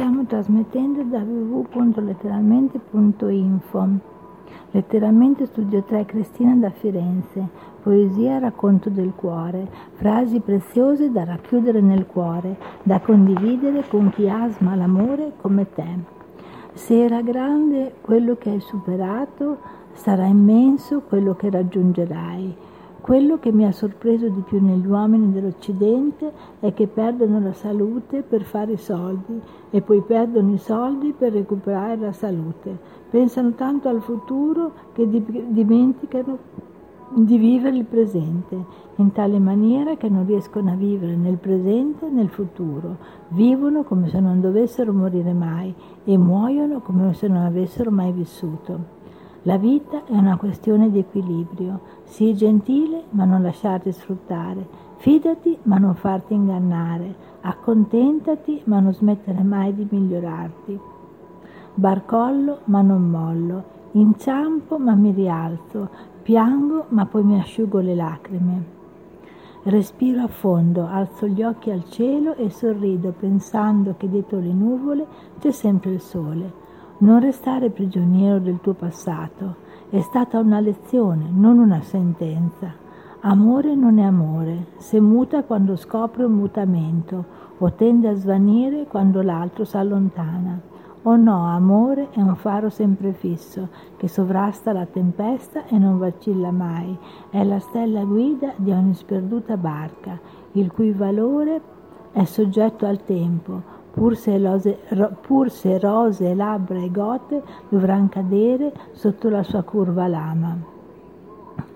Stiamo trasmettendo da www.letteralmente.info. Letteralmente Studio 3 Cristina da Firenze. Poesia Racconto del cuore. Frasi preziose da racchiudere nel cuore, da condividere con chi asma l'amore come te. Se era grande quello che hai superato, sarà immenso quello che raggiungerai. Quello che mi ha sorpreso di più negli uomini dell'Occidente è che perdono la salute per fare i soldi e poi perdono i soldi per recuperare la salute. Pensano tanto al futuro che dimenticano di vivere il presente, in tale maniera che non riescono a vivere nel presente e nel futuro. Vivono come se non dovessero morire mai e muoiono come se non avessero mai vissuto. La vita è una questione di equilibrio. Sii gentile ma non lasciarti sfruttare. Fidati ma non farti ingannare. Accontentati ma non smettere mai di migliorarti. Barcollo ma non mollo. Inciampo ma mi rialzo. Piango ma poi mi asciugo le lacrime. Respiro a fondo, alzo gli occhi al cielo e sorrido pensando che dietro le nuvole c'è sempre il sole. Non restare prigioniero del tuo passato. È stata una lezione, non una sentenza. Amore non è amore, se muta quando scopre un mutamento o tende a svanire quando l'altro si allontana. O no, amore è un faro sempre fisso che sovrasta la tempesta e non vacilla mai. È la stella guida di ogni sperduta barca, il cui valore è soggetto al tempo, pur se, rose, pur se rose, labbra e gote dovranno cadere sotto la sua curva lama.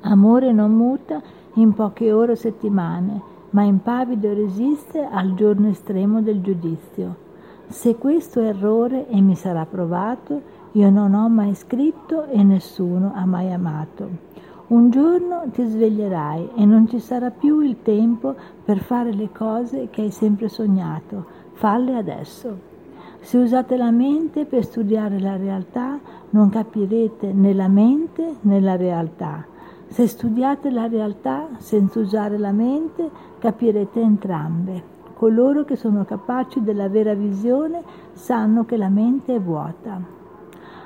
Amore non muta in poche ore o settimane, ma impavido resiste al giorno estremo del giudizio. Se questo errore e mi sarà provato, io non ho mai scritto e nessuno ha mai amato. Un giorno ti sveglierai e non ci sarà più il tempo per fare le cose che hai sempre sognato, falle adesso. Se usate la mente per studiare la realtà, non capirete né la mente né la realtà. Se studiate la realtà senza usare la mente, capirete entrambe. Coloro che sono capaci della vera visione sanno che la mente è vuota.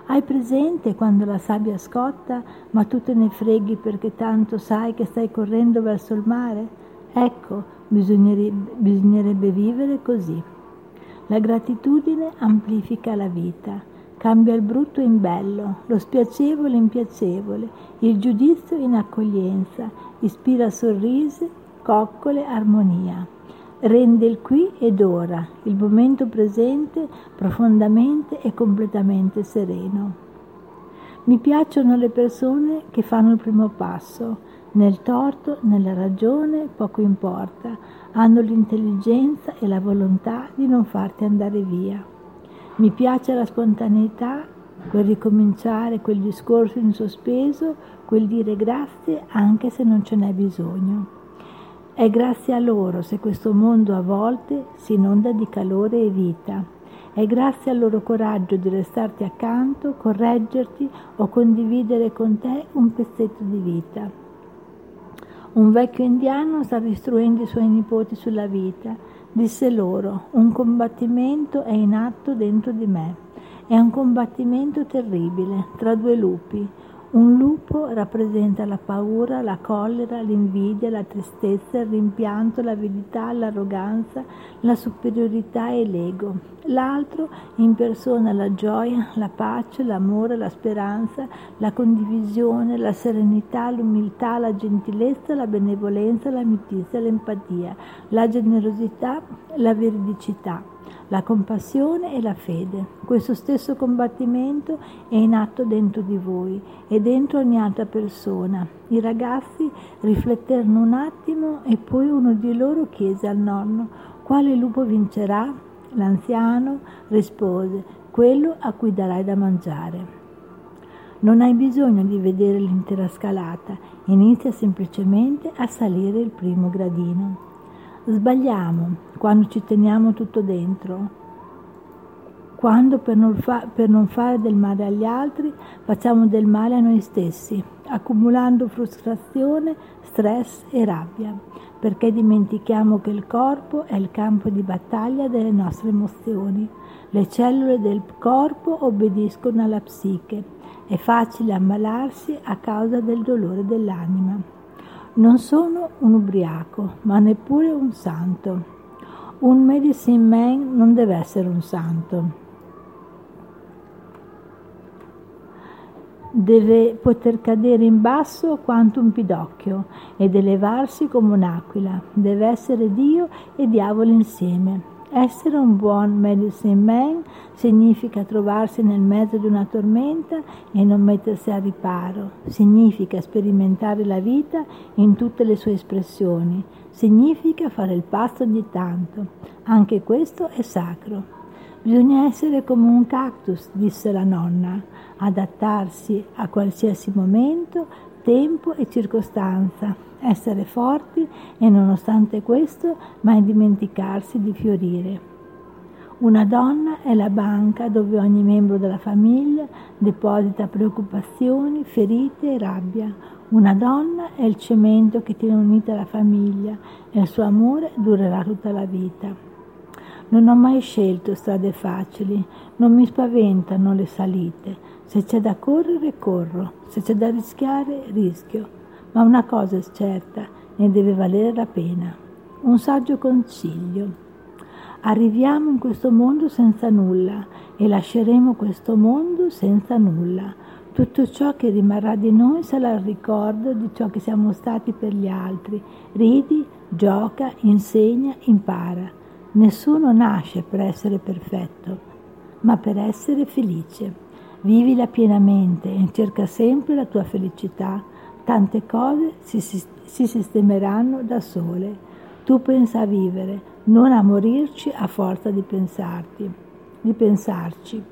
Hai presente quando la sabbia scotta, ma tu te ne freghi perché tanto sai che stai correndo verso il mare? Ecco, bisognerebbe, bisognerebbe vivere così. La gratitudine amplifica la vita, cambia il brutto in bello, lo spiacevole in piacevole, il giudizio in accoglienza, ispira sorrisi, coccole, armonia. Rende il qui ed ora, il momento presente profondamente e completamente sereno. Mi piacciono le persone che fanno il primo passo, nel torto, nella ragione, poco importa, hanno l'intelligenza e la volontà di non farti andare via. Mi piace la spontaneità, quel ricominciare, quel discorso in sospeso, quel dire grazie anche se non ce n'è bisogno. È grazie a loro se questo mondo a volte si inonda di calore e vita. È grazie al loro coraggio di restarti accanto, correggerti o condividere con te un pezzetto di vita. Un vecchio indiano stava istruendo i suoi nipoti sulla vita. Disse loro, un combattimento è in atto dentro di me. È un combattimento terribile tra due lupi, un lupo rappresenta la paura, la collera, l'invidia, la tristezza, il rimpianto, l'avidità, l'arroganza, la superiorità e l'ego. L'altro impersona la gioia, la pace, l'amore, la speranza, la condivisione, la serenità, l'umiltà, la gentilezza, la benevolenza, l'amicizia, l'empatia, la generosità, la veridicità la compassione e la fede. Questo stesso combattimento è in atto dentro di voi e dentro ogni altra persona. I ragazzi rifletterono un attimo e poi uno di loro chiese al nonno quale lupo vincerà? L'anziano rispose quello a cui darai da mangiare. Non hai bisogno di vedere l'intera scalata, inizia semplicemente a salire il primo gradino. Sbagliamo quando ci teniamo tutto dentro. quando per non, fa- per non fare del male agli altri facciamo del male a noi stessi, accumulando frustrazione, stress e rabbia, perché dimentichiamo che il corpo è il campo di battaglia delle nostre emozioni. Le cellule del corpo obbediscono alla psiche. È facile ammalarsi a causa del dolore dell'anima. Non sono un ubriaco, ma neppure un santo. Un medicine man non deve essere un santo. deve poter cadere in basso quanto un pidocchio ed elevarsi come un'aquila. Deve essere Dio e diavolo insieme. Essere un buon medicine man significa trovarsi nel mezzo di una tormenta e non mettersi a riparo. Significa sperimentare la vita in tutte le sue espressioni. Significa fare il pasto ogni tanto. Anche questo è sacro. Bisogna essere come un cactus, disse la nonna, adattarsi a qualsiasi momento, tempo e circostanza, essere forti e nonostante questo mai dimenticarsi di fiorire. Una donna è la banca dove ogni membro della famiglia deposita preoccupazioni, ferite e rabbia. Una donna è il cemento che tiene unita la famiglia e il suo amore durerà tutta la vita. Non ho mai scelto strade facili, non mi spaventano le salite. Se c'è da correre, corro, se c'è da rischiare, rischio. Ma una cosa è certa, ne deve valere la pena. Un saggio consiglio. Arriviamo in questo mondo senza nulla e lasceremo questo mondo senza nulla. Tutto ciò che rimarrà di noi sarà il ricordo di ciò che siamo stati per gli altri. Ridi, gioca, insegna, impara. Nessuno nasce per essere perfetto, ma per essere felice. Vivila pienamente e cerca sempre la tua felicità. Tante cose si, si, si sistemeranno da sole. Tu pensa a vivere, non a morirci a forza di pensarti, di pensarci.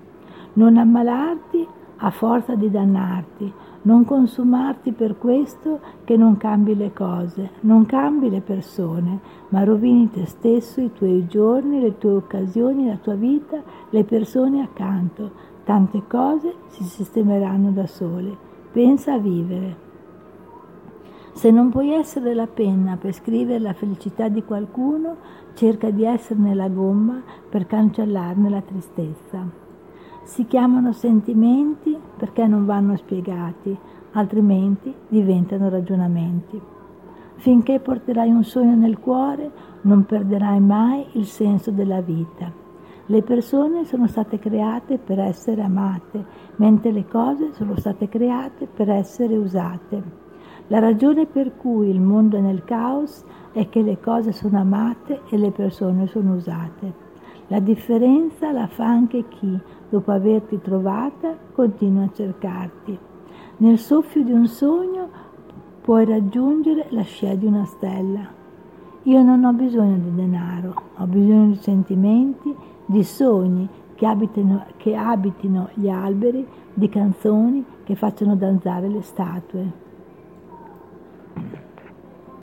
Non ammalarti a forza di dannarti, non consumarti per questo che non cambi le cose, non cambi le persone, ma rovini te stesso, i tuoi giorni, le tue occasioni, la tua vita, le persone accanto. Tante cose si sistemeranno da sole. Pensa a vivere. Se non puoi essere la penna per scrivere la felicità di qualcuno, cerca di esserne la gomma per cancellarne la tristezza. Si chiamano sentimenti perché non vanno spiegati, altrimenti diventano ragionamenti. Finché porterai un sogno nel cuore, non perderai mai il senso della vita. Le persone sono state create per essere amate, mentre le cose sono state create per essere usate. La ragione per cui il mondo è nel caos è che le cose sono amate e le persone sono usate. La differenza la fa anche chi, dopo averti trovata, continua a cercarti. Nel soffio di un sogno puoi raggiungere la scia di una stella. Io non ho bisogno di denaro, ho bisogno di sentimenti, di sogni che abitino, che abitino gli alberi, di canzoni che facciano danzare le statue.